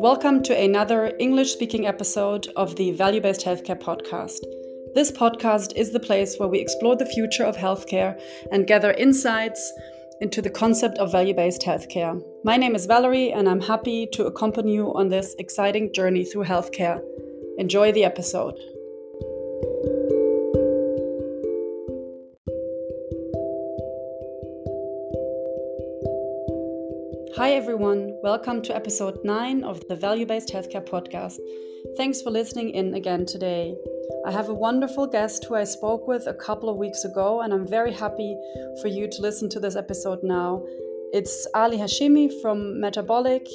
Welcome to another English speaking episode of the Value Based Healthcare Podcast. This podcast is the place where we explore the future of healthcare and gather insights into the concept of value based healthcare. My name is Valerie, and I'm happy to accompany you on this exciting journey through healthcare. Enjoy the episode. Hi, everyone. Welcome to episode 9 of the Value Based Healthcare Podcast. Thanks for listening in again today. I have a wonderful guest who I spoke with a couple of weeks ago, and I'm very happy for you to listen to this episode now. It's Ali Hashemi from Metabolic.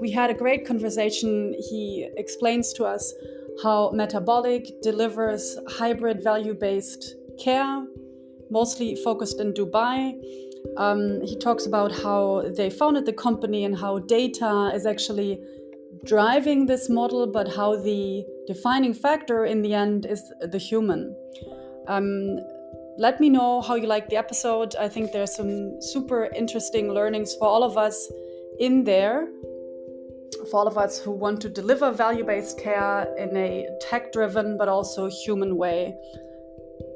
We had a great conversation. He explains to us how Metabolic delivers hybrid value based care, mostly focused in Dubai um, he talks about how they founded the company and how data is actually driving this model, but how the defining factor in the end is the human. Um, let me know how you like the episode. I think there's some super interesting learnings for all of us in there, for all of us who want to deliver value based care in a tech driven but also human way.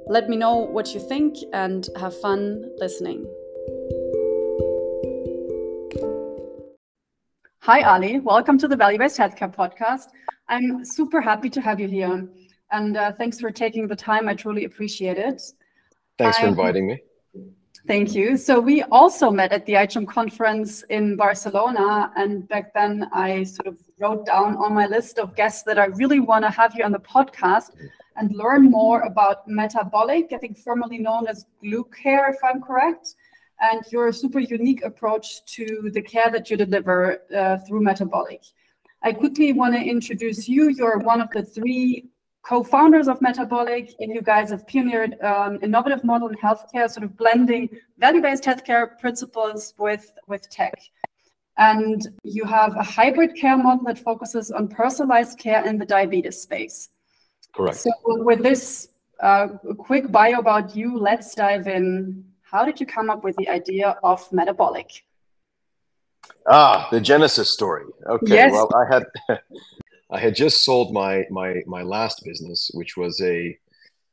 Let me know what you think and have fun listening. Hi, Ali. Welcome to the Value Based Healthcare Podcast. I'm super happy to have you here. And uh, thanks for taking the time. I truly appreciate it. Thanks for inviting me. Thank you. So, we also met at the ICHOM conference in Barcelona. And back then, I sort of wrote down on my list of guests that I really want to have you on the podcast and learn more about metabolic, I think formerly known as GluCare, if I'm correct and your super unique approach to the care that you deliver uh, through Metabolic. I quickly want to introduce you. You're one of the three co-founders of Metabolic, and you guys have pioneered um, innovative model in healthcare, sort of blending value-based healthcare principles with with tech. And you have a hybrid care model that focuses on personalized care in the diabetes space. Correct. So, with this uh, quick bio about you, let's dive in how did you come up with the idea of metabolic? Ah, the genesis story. Okay. Yes. Well, I had I had just sold my my my last business, which was a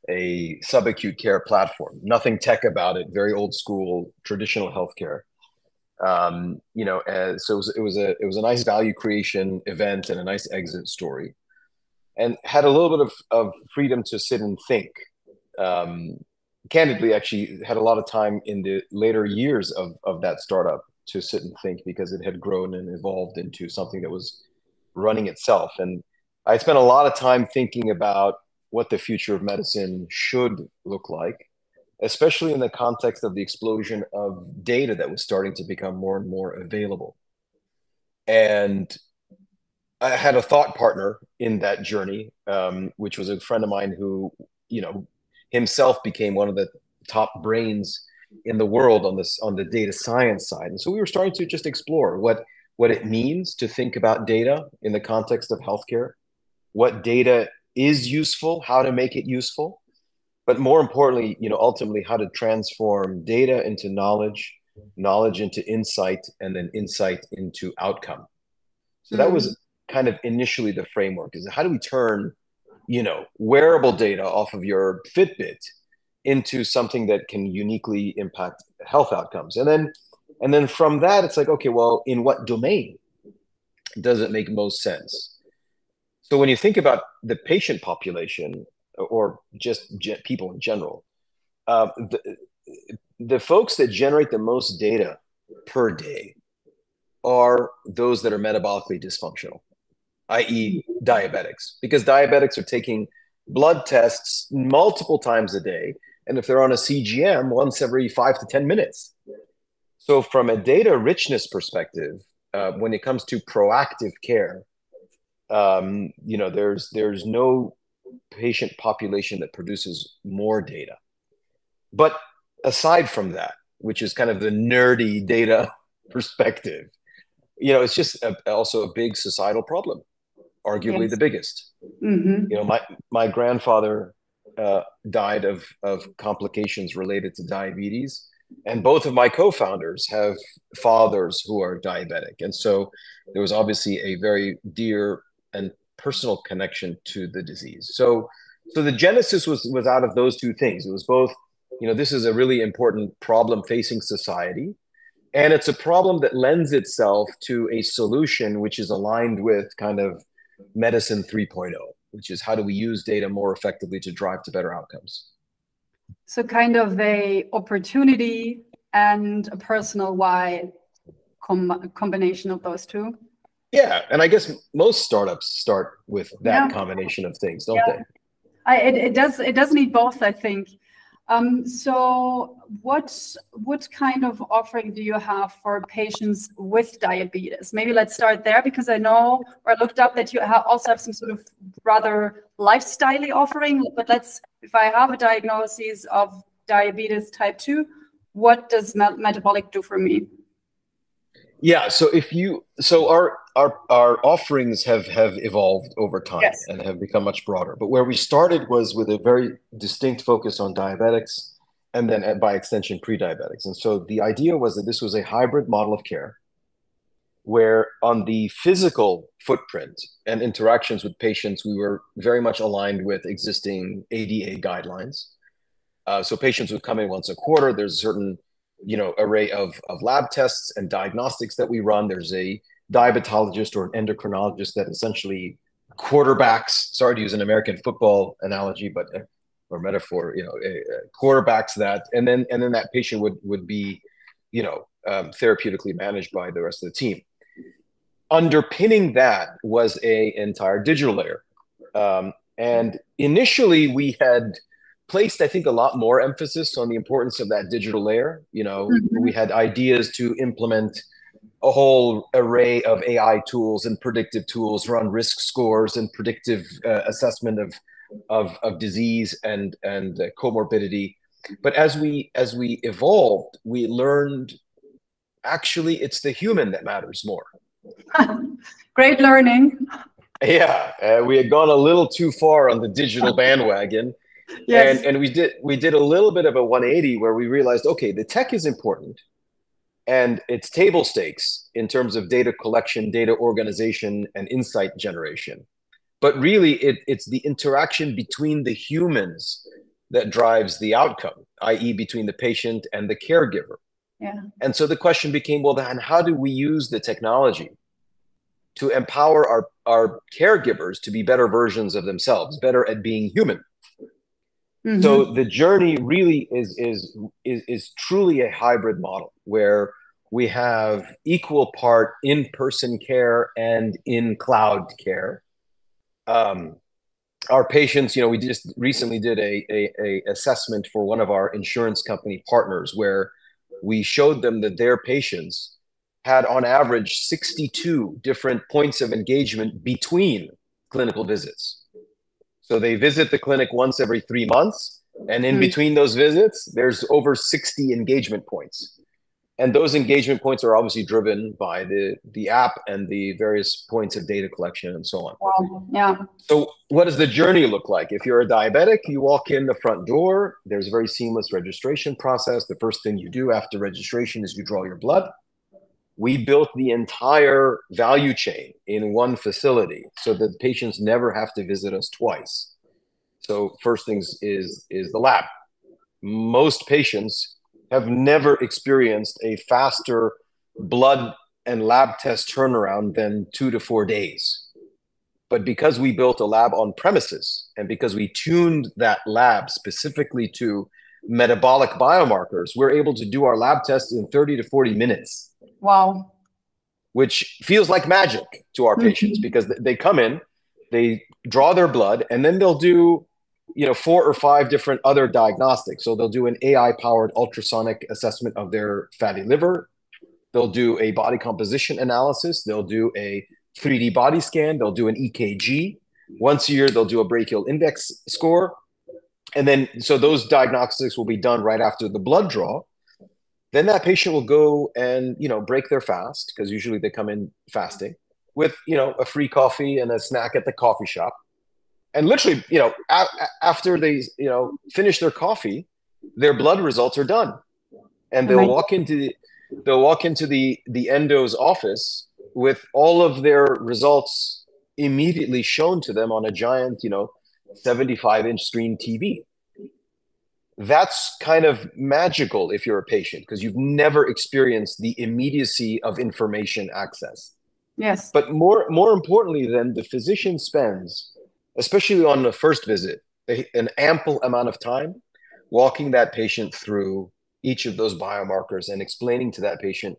a subacute care platform. Nothing tech about it. Very old school, traditional healthcare. Um, you know, as, so it was, it was a it was a nice value creation event and a nice exit story, and had a little bit of of freedom to sit and think. Um, candidly actually had a lot of time in the later years of, of that startup to sit and think because it had grown and evolved into something that was running itself. And i spent a lot of time thinking about what the future of medicine should look like especially in the context of the explosion of data that was starting to become more and more available. And i had a thought partner in that journey um, which was a friend of mine who you know himself became one of the top brains in the world on this on the data science side and so we were starting to just explore what what it means to think about data in the context of healthcare what data is useful how to make it useful but more importantly you know ultimately how to transform data into knowledge knowledge into insight and then insight into outcome so mm-hmm. that was mm-hmm. kind of initially the framework is how do we turn you know wearable data off of your fitbit into something that can uniquely impact health outcomes. And then and then from that it's like okay well in what domain does it make most sense? So when you think about the patient population or just people in general uh, the, the folks that generate the most data per day are those that are metabolically dysfunctional i.e., diabetics, because diabetics are taking blood tests multiple times a day. And if they're on a CGM, once every five to 10 minutes. So, from a data richness perspective, uh, when it comes to proactive care, um, you know, there's there's no patient population that produces more data. But aside from that, which is kind of the nerdy data perspective, you know, it's just a, also a big societal problem arguably yes. the biggest. Mm-hmm. You know, my my grandfather uh, died of of complications related to diabetes and both of my co-founders have fathers who are diabetic and so there was obviously a very dear and personal connection to the disease so so the genesis was was out of those two things it was both you know this is a really important problem facing society and it's a problem that lends itself to a solution which is aligned with kind of medicine 3.0 which is how do we use data more effectively to drive to better outcomes so kind of a opportunity and a personal why com- combination of those two yeah and i guess most startups start with that yeah. combination of things don't yeah. they I, it, it does it does need both i think um, so what what kind of offering do you have for patients with diabetes? Maybe let's start there because I know or I looked up that you have also have some sort of rather lifestyle offering. But let's if I have a diagnosis of diabetes type 2, what does metabolic do for me? Yeah, so if you so our our our offerings have have evolved over time yes. and have become much broader. But where we started was with a very distinct focus on diabetics and then uh, by extension pre-diabetics. And so the idea was that this was a hybrid model of care where on the physical footprint and interactions with patients we were very much aligned with existing ADA guidelines. Uh, so patients would come in once a quarter. There's a certain you know array of, of lab tests and diagnostics that we run. There's a diabetologist or an endocrinologist that essentially quarterbacks sorry to use an american football analogy but uh, or metaphor you know quarterbacks that and then and then that patient would would be you know um, therapeutically managed by the rest of the team. Underpinning that was a entire digital layer. Um, and initially we had placed, I think, a lot more emphasis on the importance of that digital layer. You know, mm-hmm. we had ideas to implement a whole array of AI tools and predictive tools, run risk scores and predictive uh, assessment of, of of disease and and uh, comorbidity. But as we as we evolved, we learned actually it's the human that matters more. Great learning. Yeah, uh, we had gone a little too far on the digital bandwagon yes. and and we did we did a little bit of a 180 where we realized okay the tech is important and it's table stakes in terms of data collection data organization and insight generation but really it, it's the interaction between the humans that drives the outcome i.e between the patient and the caregiver yeah. and so the question became well then how do we use the technology to empower our, our caregivers to be better versions of themselves better at being human Mm-hmm. So the journey really is, is is is truly a hybrid model where we have equal part in-person care and in cloud care. Um, our patients, you know, we just recently did a, a, a assessment for one of our insurance company partners where we showed them that their patients had on average 62 different points of engagement between clinical visits. So they visit the clinic once every three months. And in mm. between those visits, there's over 60 engagement points. And those engagement points are obviously driven by the, the app and the various points of data collection and so on. Wow. Yeah. So, what does the journey look like? If you're a diabetic, you walk in the front door, there's a very seamless registration process. The first thing you do after registration is you draw your blood we built the entire value chain in one facility so that patients never have to visit us twice. So first things is is the lab. Most patients have never experienced a faster blood and lab test turnaround than two to four days. But because we built a lab on premises and because we tuned that lab specifically to metabolic biomarkers we're able to do our lab tests in 30 to 40 minutes Wow. Which feels like magic to our mm-hmm. patients because they come in, they draw their blood, and then they'll do, you know, four or five different other diagnostics. So they'll do an AI powered ultrasonic assessment of their fatty liver. They'll do a body composition analysis. They'll do a 3D body scan. They'll do an EKG. Once a year, they'll do a brachial index score. And then, so those diagnostics will be done right after the blood draw. Then that patient will go and you know break their fast because usually they come in fasting with you know a free coffee and a snack at the coffee shop. And literally you know a- after they you know finish their coffee their blood results are done. And they'll walk into the, they'll walk into the the endo's office with all of their results immediately shown to them on a giant, you know, 75 inch screen TV. That's kind of magical if you're a patient because you've never experienced the immediacy of information access. Yes. But more more importantly, then the physician spends, especially on the first visit, a, an ample amount of time walking that patient through each of those biomarkers and explaining to that patient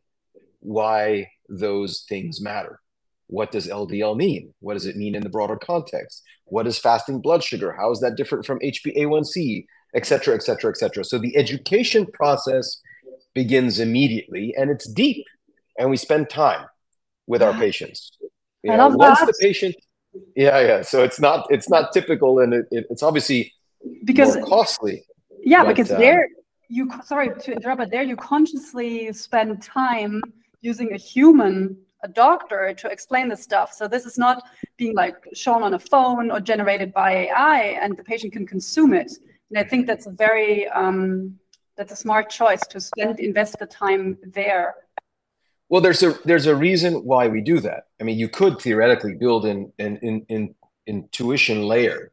why those things matter. What does LDL mean? What does it mean in the broader context? What is fasting blood sugar? How is that different from HbA1c, et cetera, et cetera, et cetera? So the education process begins immediately and it's deep and we spend time with our patients. You know, once that. the patient, yeah, yeah. So it's not it's not typical and it, it, it's obviously because costly. Yeah, but, because uh, there you sorry to interrupt, but there you consciously spend time using a human a doctor to explain the stuff. So this is not being like shown on a phone or generated by AI, and the patient can consume it. And I think that's a very um, that's a smart choice to spend invest the time there. Well, there's a there's a reason why we do that. I mean, you could theoretically build an an, an, an intuition layer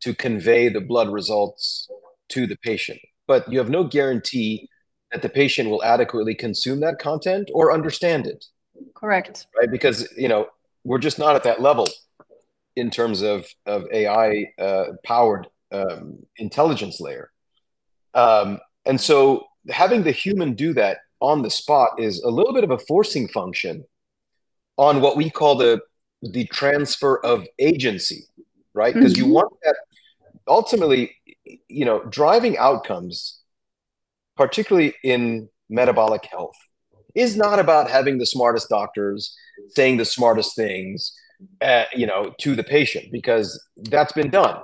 to convey the blood results to the patient, but you have no guarantee that the patient will adequately consume that content or understand it. Correct. Right, because you know we're just not at that level in terms of of AI uh, powered um, intelligence layer, um, and so having the human do that on the spot is a little bit of a forcing function on what we call the the transfer of agency, right? Because mm-hmm. you want that ultimately, you know, driving outcomes, particularly in metabolic health, is not about having the smartest doctors saying the smartest things, uh, you know, to the patient because that's been done.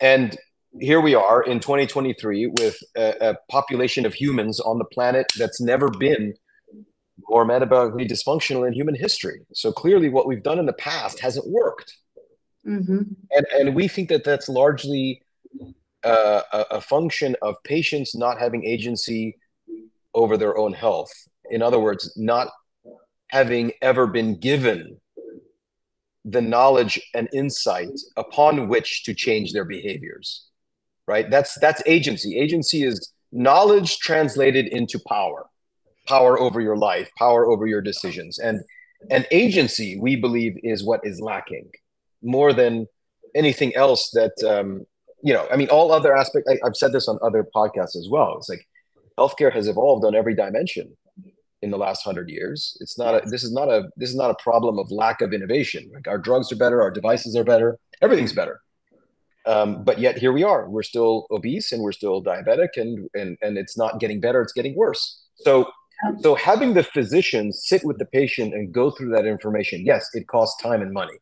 And here we are in 2023 with a, a population of humans on the planet that's never been more metabolically dysfunctional in human history. So clearly, what we've done in the past hasn't worked. Mm-hmm. And, and we think that that's largely uh, a, a function of patients not having agency over their own health in other words, not having ever been given the knowledge and insight upon which to change their behaviors right? That's that's agency. Agency is knowledge translated into power power over your life power over your decisions. And and agency we believe is what is lacking more than anything else that um, you know i mean all other aspects i've said this on other podcasts as well. It's like healthcare has evolved on every dimension in the last hundred years. It's not a, this is not a this is not a problem of lack of innovation. Like our drugs are better, our devices are better, everything's better. Um, but yet here we are. We're still obese and we're still diabetic, and and and it's not getting better. It's getting worse. So so having the physician sit with the patient and go through that information, yes, it costs time and money,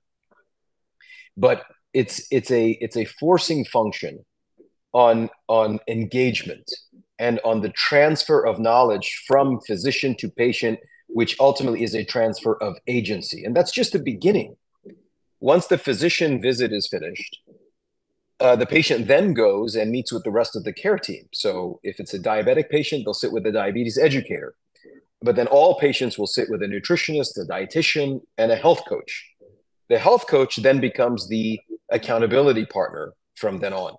but it's it's a it's a forcing function on on engagement and on the transfer of knowledge from physician to patient, which ultimately is a transfer of agency. And that's just the beginning. Once the physician visit is finished, uh, the patient then goes and meets with the rest of the care team. So if it's a diabetic patient, they'll sit with the diabetes educator. But then all patients will sit with a nutritionist, a dietitian, and a health coach. The health coach then becomes the accountability partner from then on.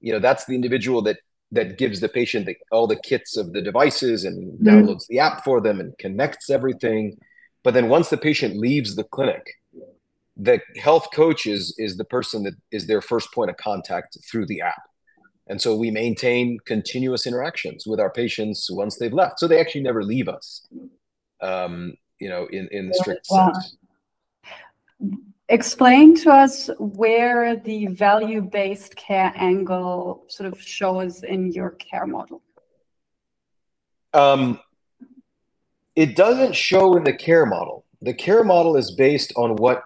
You know, that's the individual that that gives the patient the, all the kits of the devices and mm-hmm. downloads the app for them and connects everything. But then once the patient leaves the clinic, the health coach is, is the person that is their first point of contact through the app. And so we maintain continuous interactions with our patients once they've left. So they actually never leave us, um, you know, in, in the strict wow. sense. Explain to us where the value-based care angle sort of shows in your care model. Um, it doesn't show in the care model. The care model is based on what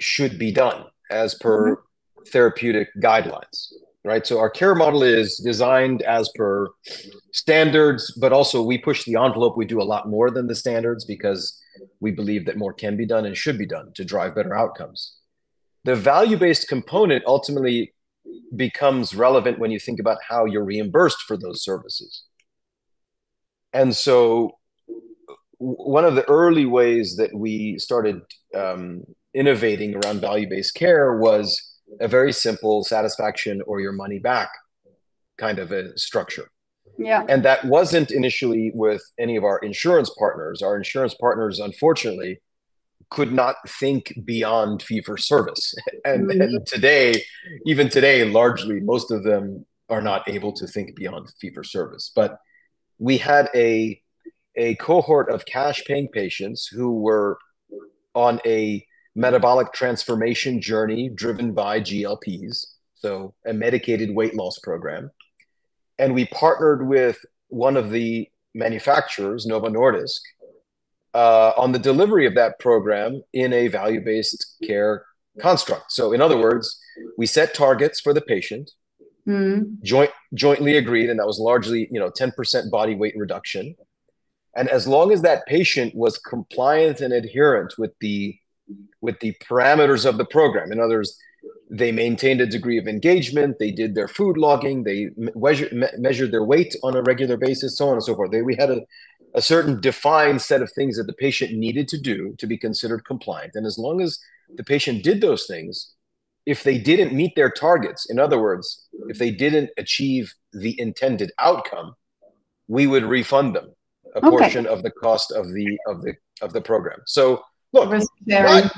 should be done as per mm-hmm. therapeutic guidelines, right? So our care model is designed as per standards, but also we push the envelope. We do a lot more than the standards because we believe that more can be done and should be done to drive better outcomes. The value based component ultimately becomes relevant when you think about how you're reimbursed for those services. and so one of the early ways that we started um, innovating around value-based care was a very simple satisfaction or your money back kind of a structure yeah and that wasn't initially with any of our insurance partners our insurance partners unfortunately could not think beyond fee for service and, mm-hmm. and today even today largely most of them are not able to think beyond fee for service but we had a a cohort of cash paying patients who were on a metabolic transformation journey driven by GLPs, so a medicated weight loss program. And we partnered with one of the manufacturers, Novo Nordisk, uh, on the delivery of that program in a value based care construct. So, in other words, we set targets for the patient, mm. joint, jointly agreed, and that was largely, you know, 10% body weight reduction. And as long as that patient was compliant and adherent with the with the parameters of the program, in other words, they maintained a degree of engagement, they did their food logging, they measured, me- measured their weight on a regular basis, so on and so forth. They, we had a, a certain defined set of things that the patient needed to do to be considered compliant. And as long as the patient did those things, if they didn't meet their targets, in other words, if they didn't achieve the intended outcome, we would refund them a okay. portion of the cost of the of the of the program. So look, not,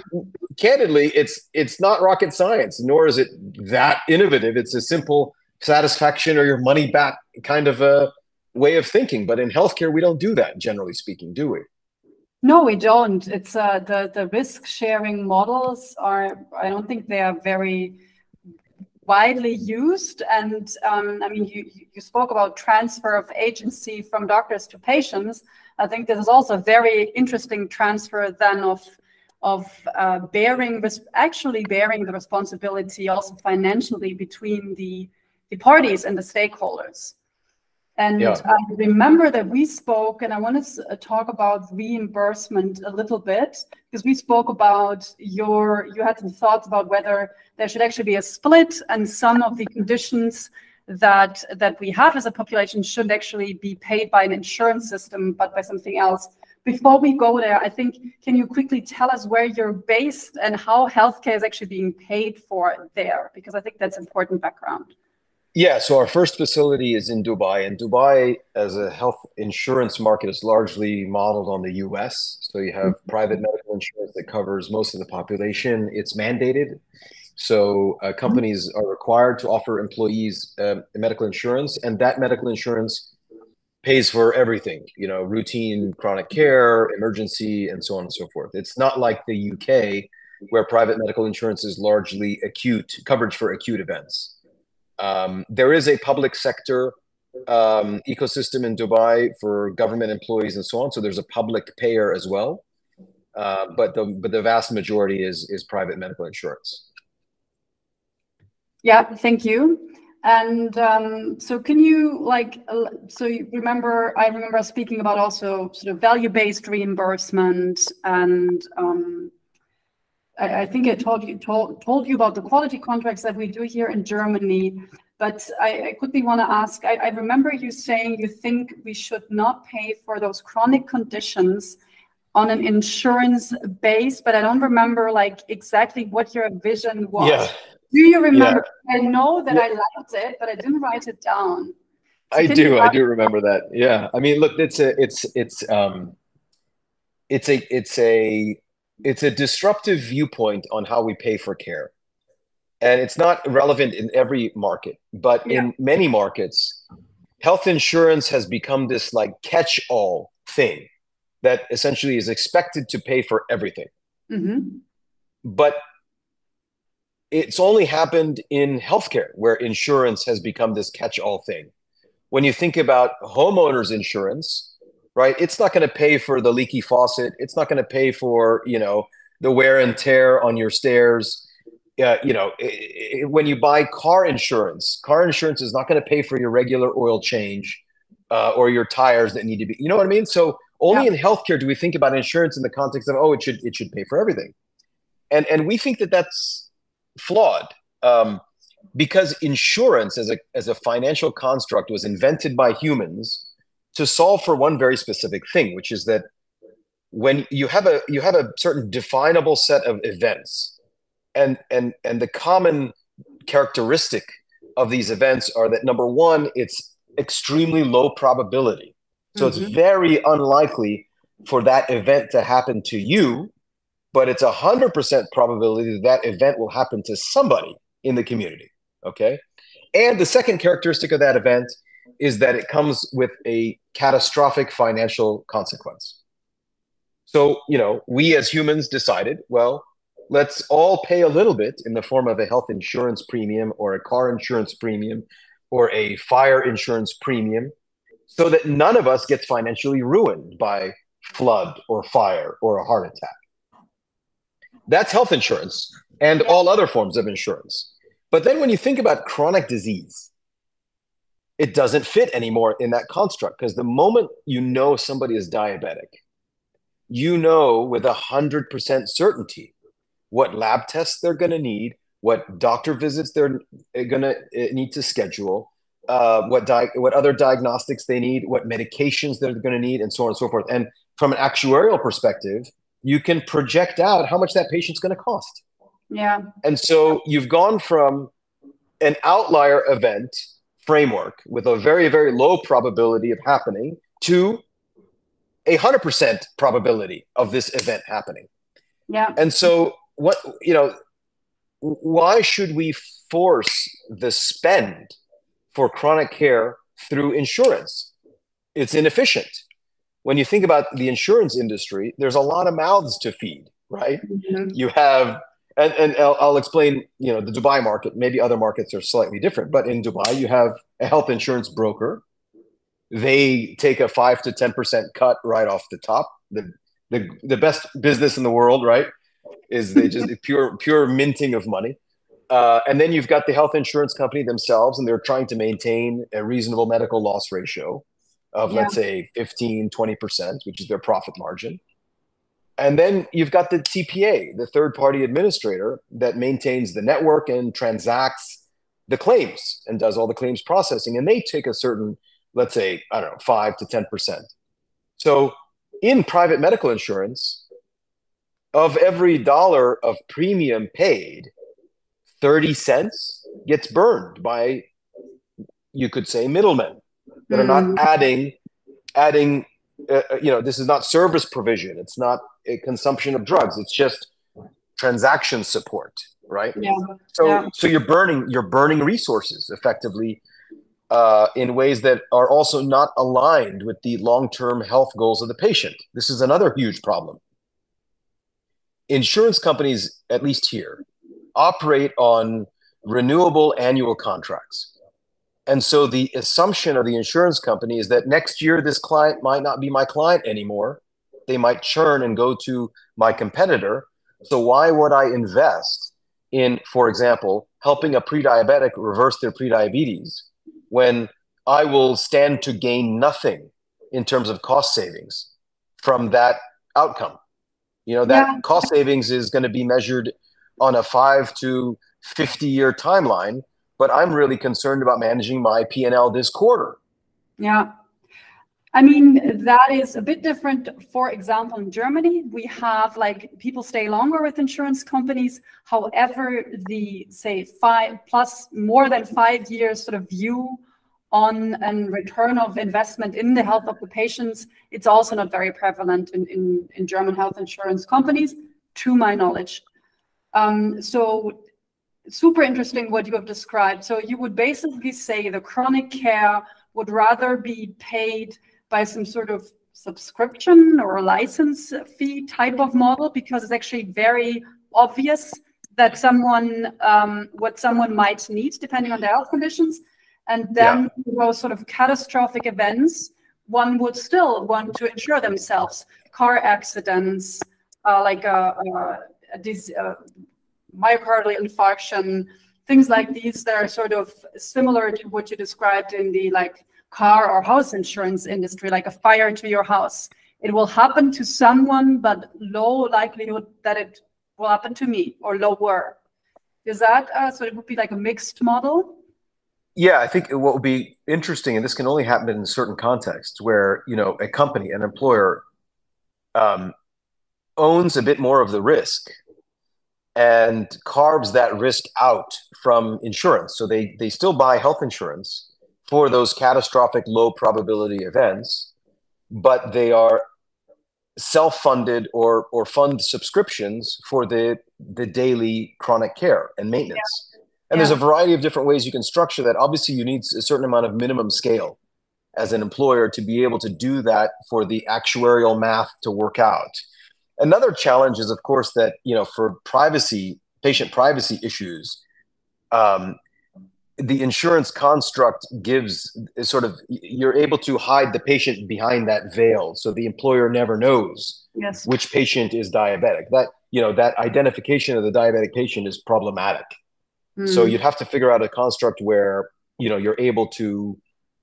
candidly, it's it's not rocket science, nor is it that innovative. It's a simple satisfaction or your money back kind of a way of thinking. But in healthcare, we don't do that, generally speaking, do we? No, we don't. It's uh, the the risk sharing models are. I don't think they are very widely used. And um, I mean, you, you spoke about transfer of agency from doctors to patients. I think this is also a very interesting transfer then of of uh, bearing actually bearing the responsibility also financially between the the parties and the stakeholders. And yeah. I remember that we spoke, and I want to uh, talk about reimbursement a little bit because we spoke about your, you had some thoughts about whether there should actually be a split, and some of the conditions that that we have as a population should actually be paid by an insurance system, but by something else. Before we go there, I think can you quickly tell us where you're based and how healthcare is actually being paid for there? Because I think that's important background. Yeah, so our first facility is in Dubai, and Dubai, as a health insurance market, is largely modeled on the US. So you have mm-hmm. private medical insurance that covers most of the population. It's mandated. So uh, companies are required to offer employees uh, medical insurance, and that medical insurance pays for everything, you know, routine chronic care, emergency, and so on and so forth. It's not like the UK, where private medical insurance is largely acute coverage for acute events. Um, there is a public sector um, ecosystem in Dubai for government employees and so on. So there's a public payer as well, uh, but the but the vast majority is is private medical insurance. Yeah, thank you. And um, so, can you like uh, so you remember? I remember speaking about also sort of value-based reimbursement and. Um, I, I think I told you told, told you about the quality contracts that we do here in Germany. But I, I quickly want to ask, I, I remember you saying you think we should not pay for those chronic conditions on an insurance base, but I don't remember like exactly what your vision was. Yeah. Do you remember? Yeah. I know that yeah. I liked it, but I didn't write it down. So I do. I do remember that. Yeah. I mean, look, it's a, it's, it's, um, it's a, it's a it's a disruptive viewpoint on how we pay for care and it's not relevant in every market but yeah. in many markets health insurance has become this like catch-all thing that essentially is expected to pay for everything mm-hmm. but it's only happened in healthcare where insurance has become this catch-all thing when you think about homeowners insurance right? It's not going to pay for the leaky faucet. It's not going to pay for, you know, the wear and tear on your stairs. Uh, you know, it, it, when you buy car insurance, car insurance is not going to pay for your regular oil change uh, or your tires that need to be, you know what I mean? So only yeah. in healthcare do we think about insurance in the context of, oh, it should, it should pay for everything. And, and we think that that's flawed. Um, because insurance as a, as a financial construct was invented by humans to solve for one very specific thing, which is that when you have a you have a certain definable set of events, and and and the common characteristic of these events are that number one, it's extremely low probability. So mm-hmm. it's very unlikely for that event to happen to you, but it's a hundred percent probability that that event will happen to somebody in the community. Okay. And the second characteristic of that event is that it comes with a catastrophic financial consequence. So, you know, we as humans decided, well, let's all pay a little bit in the form of a health insurance premium or a car insurance premium or a fire insurance premium so that none of us gets financially ruined by flood or fire or a heart attack. That's health insurance and all other forms of insurance. But then when you think about chronic disease, it doesn't fit anymore in that construct because the moment you know somebody is diabetic, you know with a hundred percent certainty what lab tests they're going to need, what doctor visits they're going to eh, need to schedule, uh, what di- what other diagnostics they need, what medications they're going to need, and so on and so forth. And from an actuarial perspective, you can project out how much that patient's going to cost. Yeah. And so you've gone from an outlier event framework with a very, very low probability of happening to a hundred percent probability of this event happening. Yeah. And so what you know, why should we force the spend for chronic care through insurance? It's inefficient. When you think about the insurance industry, there's a lot of mouths to feed, right? Mm-hmm. You have and, and I'll, I'll, explain you know the dubai market. Maybe other markets are slightly different but in dubai you have a health insurance broker. They take a 5 to 10% cut right off the top. The, the, the best business in the world right is they just pure pure minting of money. Uh, and then you've got the health insurance company themselves and they're trying to maintain a reasonable medical loss ratio of yeah. let's say 15 20% which is their profit margin and then you've got the TPA, the third party administrator that maintains the network and transacts the claims and does all the claims processing. And they take a certain, let's say, I don't know, five to 10%. So in private medical insurance, of every dollar of premium paid, 30 cents gets burned by, you could say, middlemen that are not mm. adding adding uh, uh, you know this is not service provision it's not a consumption of drugs it's just transaction support right yeah. so yeah. so you're burning you're burning resources effectively uh, in ways that are also not aligned with the long-term health goals of the patient this is another huge problem insurance companies at least here operate on renewable annual contracts and so the assumption of the insurance company is that next year this client might not be my client anymore. They might churn and go to my competitor. So why would I invest in, for example, helping a pre-diabetic reverse their prediabetes when I will stand to gain nothing in terms of cost savings from that outcome? You know, that yeah. cost savings is going to be measured on a five to 50 year timeline but I'm really concerned about managing my P&L this quarter. Yeah. I mean, that is a bit different. For example, in Germany, we have like people stay longer with insurance companies. However, the say five plus more than five years sort of view on and return of investment in the health of the patients, it's also not very prevalent in, in, in German health insurance companies, to my knowledge. Um, so super interesting what you have described. So you would basically say the chronic care would rather be paid by some sort of subscription or license fee type of model because it's actually very obvious that someone um, what someone might need depending on their health conditions and then yeah. those sort of catastrophic events one would still want to insure themselves car accidents uh, like a, a, a, a myocardial infarction, things like these that are sort of similar to what you described in the like car or house insurance industry, like a fire to your house. It will happen to someone, but low likelihood that it will happen to me or lower. Is that uh, so? It would be like a mixed model. Yeah, I think what would be interesting, and this can only happen in certain contexts, where you know a company, an employer, um, owns a bit more of the risk and carves that risk out from insurance. So they they still buy health insurance for those catastrophic low probability events, but they are self-funded or or fund subscriptions for the the daily chronic care and maintenance. Yeah. And yeah. there's a variety of different ways you can structure that. Obviously, you need a certain amount of minimum scale as an employer to be able to do that for the actuarial math to work out. Another challenge is, of course, that you know for privacy, patient privacy issues, um, the insurance construct gives sort of you're able to hide the patient behind that veil so the employer never knows yes. which patient is diabetic that you know that identification of the diabetic patient is problematic mm. so you'd have to figure out a construct where you know you're able to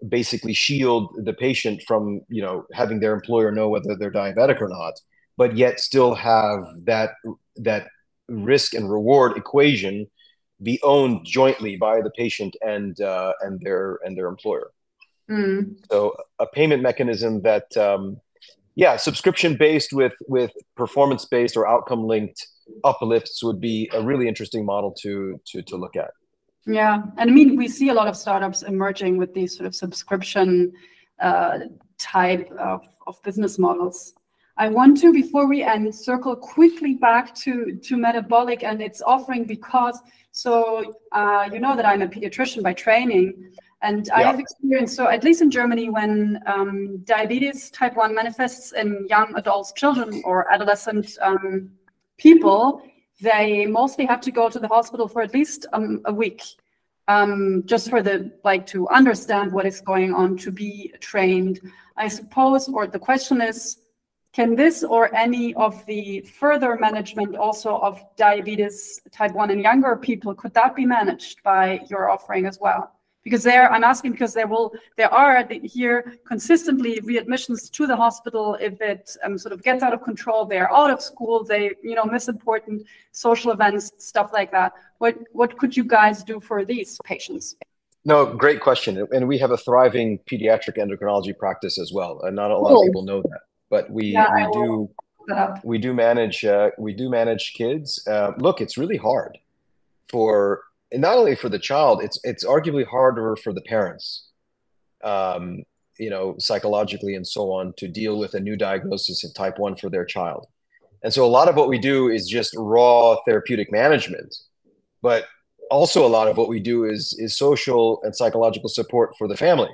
basically shield the patient from you know having their employer know whether they're diabetic or not but yet still have that that risk and reward equation be owned jointly by the patient and uh, and their and their employer. Mm. So a payment mechanism that, um, yeah, subscription based with with performance based or outcome linked uplifts would be a really interesting model to to to look at. Yeah, and I mean we see a lot of startups emerging with these sort of subscription uh, type of, of business models. I want to, before we end, circle quickly back to, to metabolic and its offering because so uh, you know that I'm a pediatrician by training, and yeah. I have experience. So at least in Germany, when um, diabetes type one manifests in young adults, children, or adolescent um, people, they mostly have to go to the hospital for at least um, a week, um, just for the like to understand what is going on, to be trained. I suppose, or the question is can this or any of the further management also of diabetes type 1 in younger people, could that be managed by your offering as well? Because there, I'm asking because there will, there are here consistently readmissions to the hospital if it um, sort of gets out of control. They're out of school. They, you know, miss important social events, stuff like that. What what could you guys do for these patients? No, great question. And we have a thriving pediatric endocrinology practice as well. And not a lot of people know that but we yeah, we do we do manage uh, we do manage kids. Uh, look, it's really hard for not only for the child, it's it's arguably harder for the parents. Um, you know, psychologically and so on, to deal with a new diagnosis of type one for their child. And so a lot of what we do is just raw therapeutic management, but also a lot of what we do is is social and psychological support for the family.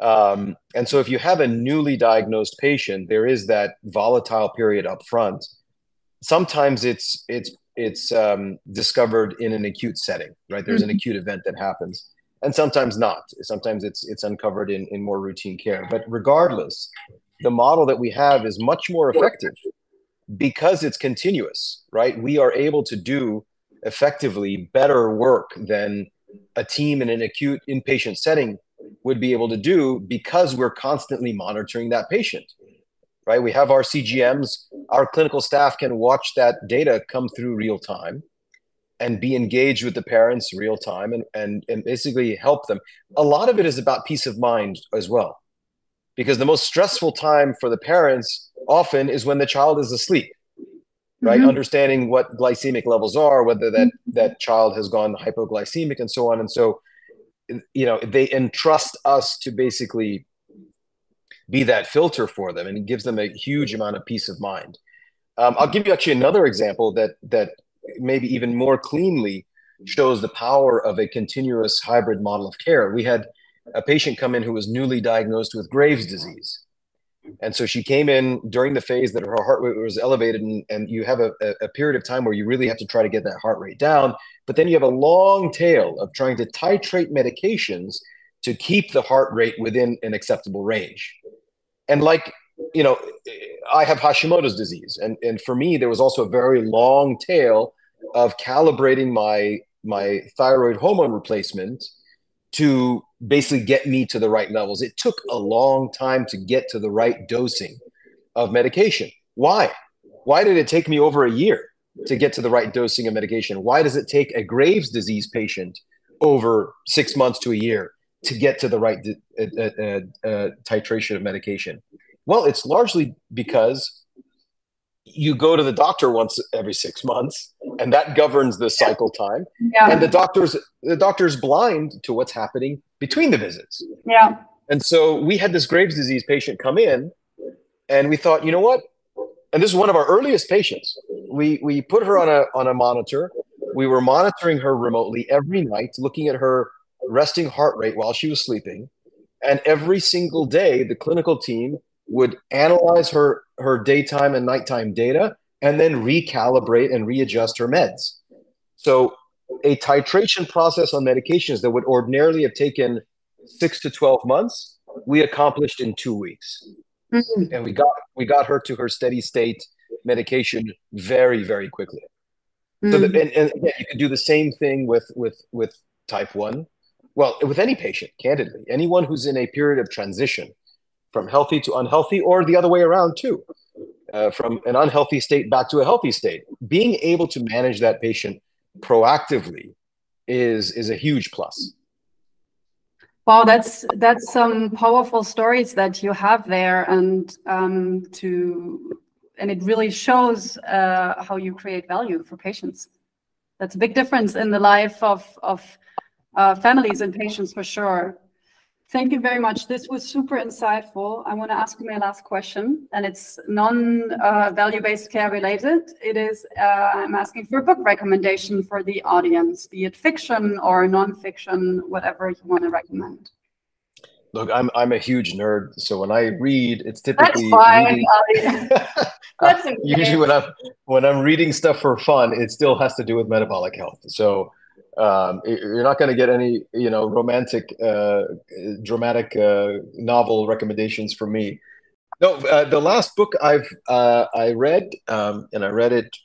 Um, and so if you have a newly diagnosed patient, there is that volatile period up front. Sometimes it's it's it's um, discovered in an acute setting, right? There's mm-hmm. an acute event that happens, and sometimes not. Sometimes it's it's uncovered in in more routine care. But regardless, the model that we have is much more effective because it's continuous, right? We are able to do effectively better work than a team in an acute inpatient setting would be able to do because we're constantly monitoring that patient right? We have our cgms our clinical staff can watch that data come through real time and be engaged with the parents real time and, and, and basically help them. A lot of it is about peace of mind as well because the most stressful time for the parents often is when the child is asleep right? Mm-hmm. understanding what glycemic levels are whether that that child has gone hypoglycemic and so on. And so you know they entrust us to basically be that filter for them and it gives them a huge amount of peace of mind. Um, i'll give you actually another example that that maybe even more cleanly shows the power of a continuous hybrid model of care. We had a patient come in who was newly diagnosed with graves disease and so she came in during the phase that her heart rate was elevated, and, and you have a, a period of time where you really have to try to get that heart rate down. But then you have a long tail of trying to titrate medications to keep the heart rate within an acceptable range. And like, you know, I have Hashimoto's disease. And, and for me, there was also a very long tail of calibrating my my thyroid hormone replacement to basically get me to the right levels. It took a long time to get to the right dosing of medication. Why? Why did it take me over a year to get to the right dosing of medication? Why does it take a Graves' disease patient over six months to a year to get to the right uh, uh, uh, titration of medication? Well, it's largely because you go to the doctor once every six months, and that governs the cycle time. Yeah. And the doctor's the doctor's blind to what's happening between the visits. Yeah. And so we had this Graves' disease patient come in, and we thought, you know what? And this is one of our earliest patients. We we put her on a on a monitor. We were monitoring her remotely every night, looking at her resting heart rate while she was sleeping. And every single day, the clinical team would analyze her her daytime and nighttime data and then recalibrate and readjust her meds. So a titration process on medications that would ordinarily have taken six to 12 months, we accomplished in two weeks. Mm-hmm. And we got we got her to her steady state medication very, very quickly. Mm-hmm. So that, and, and again, you could do the same thing with with with type one. Well, with any patient, candidly, anyone who's in a period of transition from healthy to unhealthy, or the other way around too, uh, from an unhealthy state back to a healthy state. Being able to manage that patient proactively is is a huge plus. Wow, that's that's some powerful stories that you have there, and um, to and it really shows uh, how you create value for patients. That's a big difference in the life of of uh, families and patients for sure. Thank you very much. This was super insightful. I want to ask you my last question, and it's non-value-based uh, care related. It is, uh, I'm asking for a book recommendation for the audience, be it fiction or non-fiction, whatever you want to recommend. Look, I'm I'm a huge nerd, so when I read, it's typically That's fine. That's okay. usually when I'm when I'm reading stuff for fun, it still has to do with metabolic health. So um, you're not going to get any, you know, romantic, uh, dramatic uh, novel recommendations from me. No, uh, the last book I've uh, I read, um, and I read it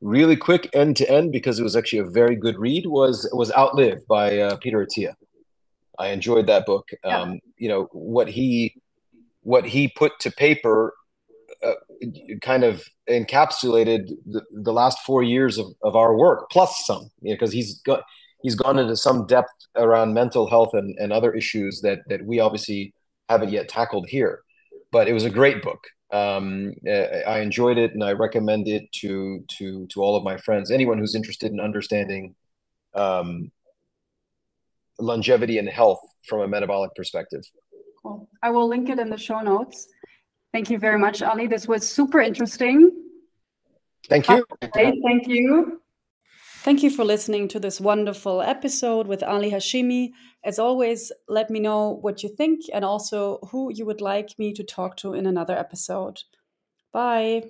really quick end to end because it was actually a very good read. was was Outlive by uh, Peter Attia. I enjoyed that book. Um, You know what he what he put to paper uh, kind of encapsulated the, the last four years of, of our work plus some you know because he's got he's gone into some depth around mental health and, and other issues that that we obviously haven't yet tackled here. But it was a great book. Um, i enjoyed it and i recommend it to to to all of my friends. Anyone who's interested in understanding um, longevity and health from a metabolic perspective. Cool. I will link it in the show notes Thank you very much, Ali. This was super interesting. Thank you. thank you. Thank you for listening to this wonderful episode with Ali Hashemi. As always, let me know what you think and also who you would like me to talk to in another episode. Bye.